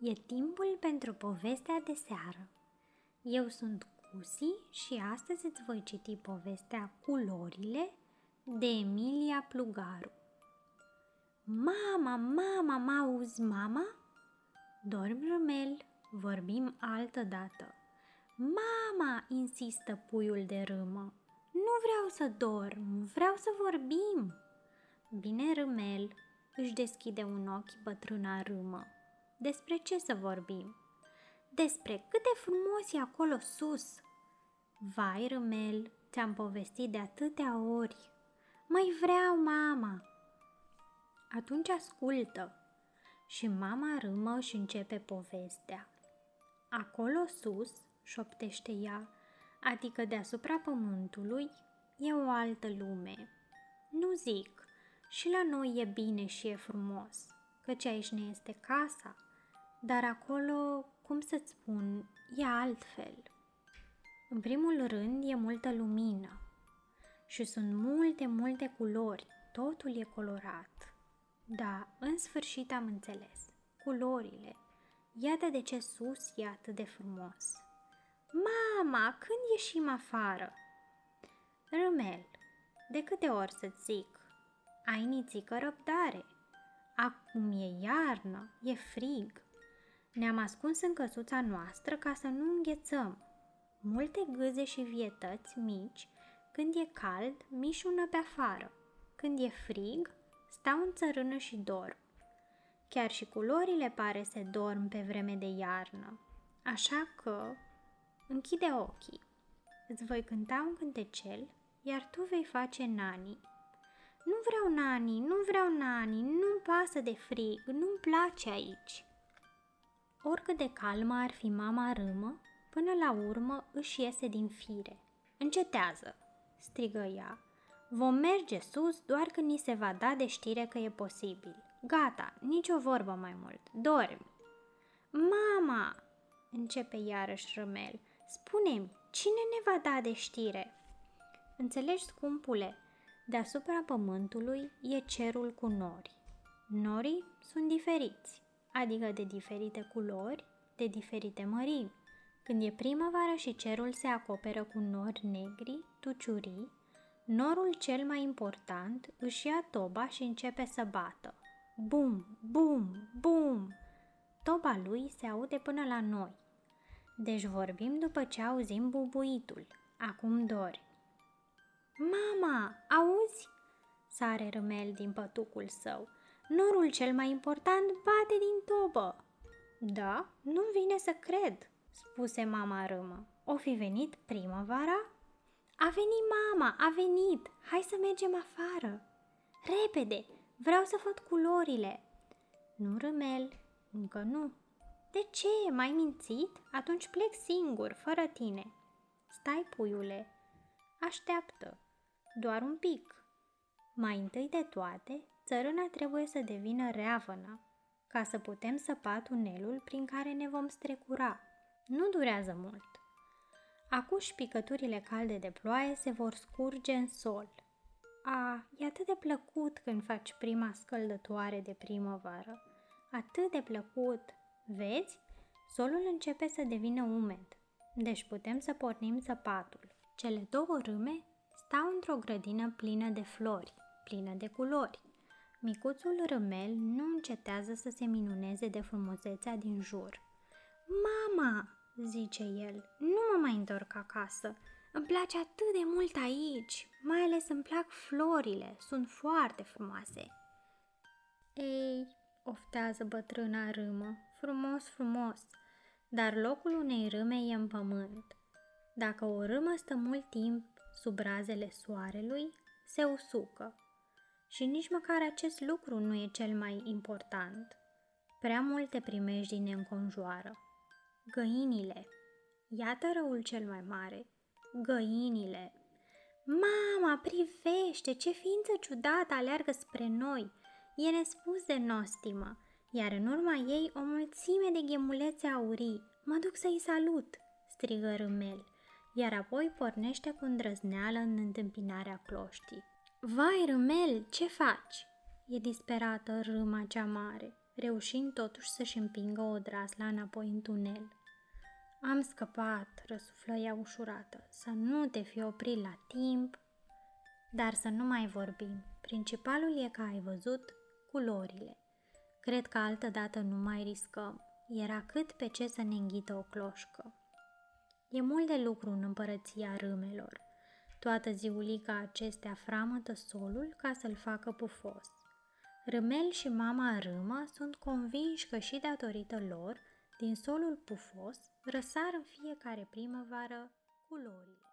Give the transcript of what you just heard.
E timpul pentru povestea de seară. Eu sunt Cusi și astăzi îți voi citi povestea Culorile de Emilia Plugaru. Mama, mama, mă auzi, mama? Dormi, Rumel, vorbim altă dată. Mama, insistă puiul de râmă. Nu vreau să dorm, vreau să vorbim. Bine, Râmel, își deschide un ochi bătrâna râmă. Despre ce să vorbim? Despre cât de frumos e acolo sus! Vai, Râmel, ți-am povestit de atâtea ori. Mai vreau, mama! Atunci ascultă! Și mama râmă își începe povestea. Acolo sus, șoptește ea, adică deasupra pământului, e o altă lume. Nu zic, și la noi e bine și e frumos, căci aici ne este casa, dar acolo, cum să-ți spun, e altfel. În primul rând e multă lumină și sunt multe, multe culori, totul e colorat. Da, în sfârșit am înțeles, culorile. Iată de ce sus e atât de frumos. Mama, când ieșim afară? Rămel, de câte ori să-ți zic? Ai nițică răbdare. Acum e iarnă, e frig. Ne-am ascuns în căsuța noastră ca să nu înghețăm. Multe gâze și vietăți mici, când e cald, mișună pe afară. Când e frig, stau în țărână și dorm. Chiar și culorile pare se dorm pe vreme de iarnă. Așa că închide ochii. Îți voi cânta un cântecel, iar tu vei face nani. Nu vreau nani, nu vreau nani, nu-mi pasă de frig, nu-mi place aici. Oricât de calmă ar fi mama râmă, până la urmă își iese din fire. Încetează, strigă ea. Vom merge sus doar când ni se va da de știre că e posibil. Gata, nicio vorbă mai mult. Dormi. Mama, începe iarăși Rămel, spune-mi, cine ne va da de știre? Înțelegi, scumpule, deasupra pământului e cerul cu nori. Norii sunt diferiți, adică de diferite culori, de diferite mărimi. Când e primăvară și cerul se acoperă cu nori negri, tuciurii, norul cel mai important își ia toba și începe să bată. Bum, bum, bum! Toba lui se aude până la noi. Deci vorbim după ce auzim bubuitul. Acum dori. Mama, auzi? Sare râmel din pătucul său. Norul cel mai important bate din tobă. Da, nu vine să cred, spuse mama râmă. O fi venit primăvara? A venit mama, a venit! Hai să mergem afară! Repede! Vreau să văd culorile! Nu, râmel, încă nu. De ce? M-ai mințit? Atunci plec singur, fără tine. Stai, puiule, așteaptă, doar un pic. Mai întâi de toate, țărâna trebuie să devină reavănă, ca să putem săpa tunelul prin care ne vom strecura. Nu durează mult. Acuși picăturile calde de ploaie se vor scurge în sol. A, e atât de plăcut când faci prima scăldătoare de primăvară. Atât de plăcut! Vezi? Solul începe să devină umed, deci putem să pornim săpatul. Cele două râme stau într-o grădină plină de flori, plină de culori. Micuțul râmel nu încetează să se minuneze de frumusețea din jur. Mama, zice el, nu mă mai întorc acasă. Îmi place atât de mult aici, mai ales îmi plac florile, sunt foarte frumoase. Ei, oftează bătrâna râmă, frumos, frumos, dar locul unei râme e în pământ. Dacă o râmă stă mult timp sub razele soarelui, se usucă. Și nici măcar acest lucru nu e cel mai important. Prea multe primești ne înconjoară. Găinile. Iată răul cel mai mare. Găinile. Mama, privește, ce ființă ciudată aleargă spre noi. E nespus de nostimă, iar în urma ei o mulțime de ghemulețe aurii. Mă duc să-i salut, strigă Râmel iar apoi pornește cu îndrăzneală în întâmpinarea cloștii. Vai, Râmel, ce faci?" e disperată râma cea mare. reușind totuși să-și împingă o drasla înapoi în tunel. Am scăpat, răsuflă ea ușurată, să nu te fi oprit la timp, dar să nu mai vorbim. Principalul e că ai văzut culorile. Cred că altă dată nu mai riscăm. Era cât pe ce să ne înghită o cloșcă. E mult de lucru în împărăția râmelor. Toată ziulica acestea framătă solul ca să-l facă pufos. Râmel și mama râmă sunt convinși că și datorită lor, din solul pufos, răsar în fiecare primăvară culorile.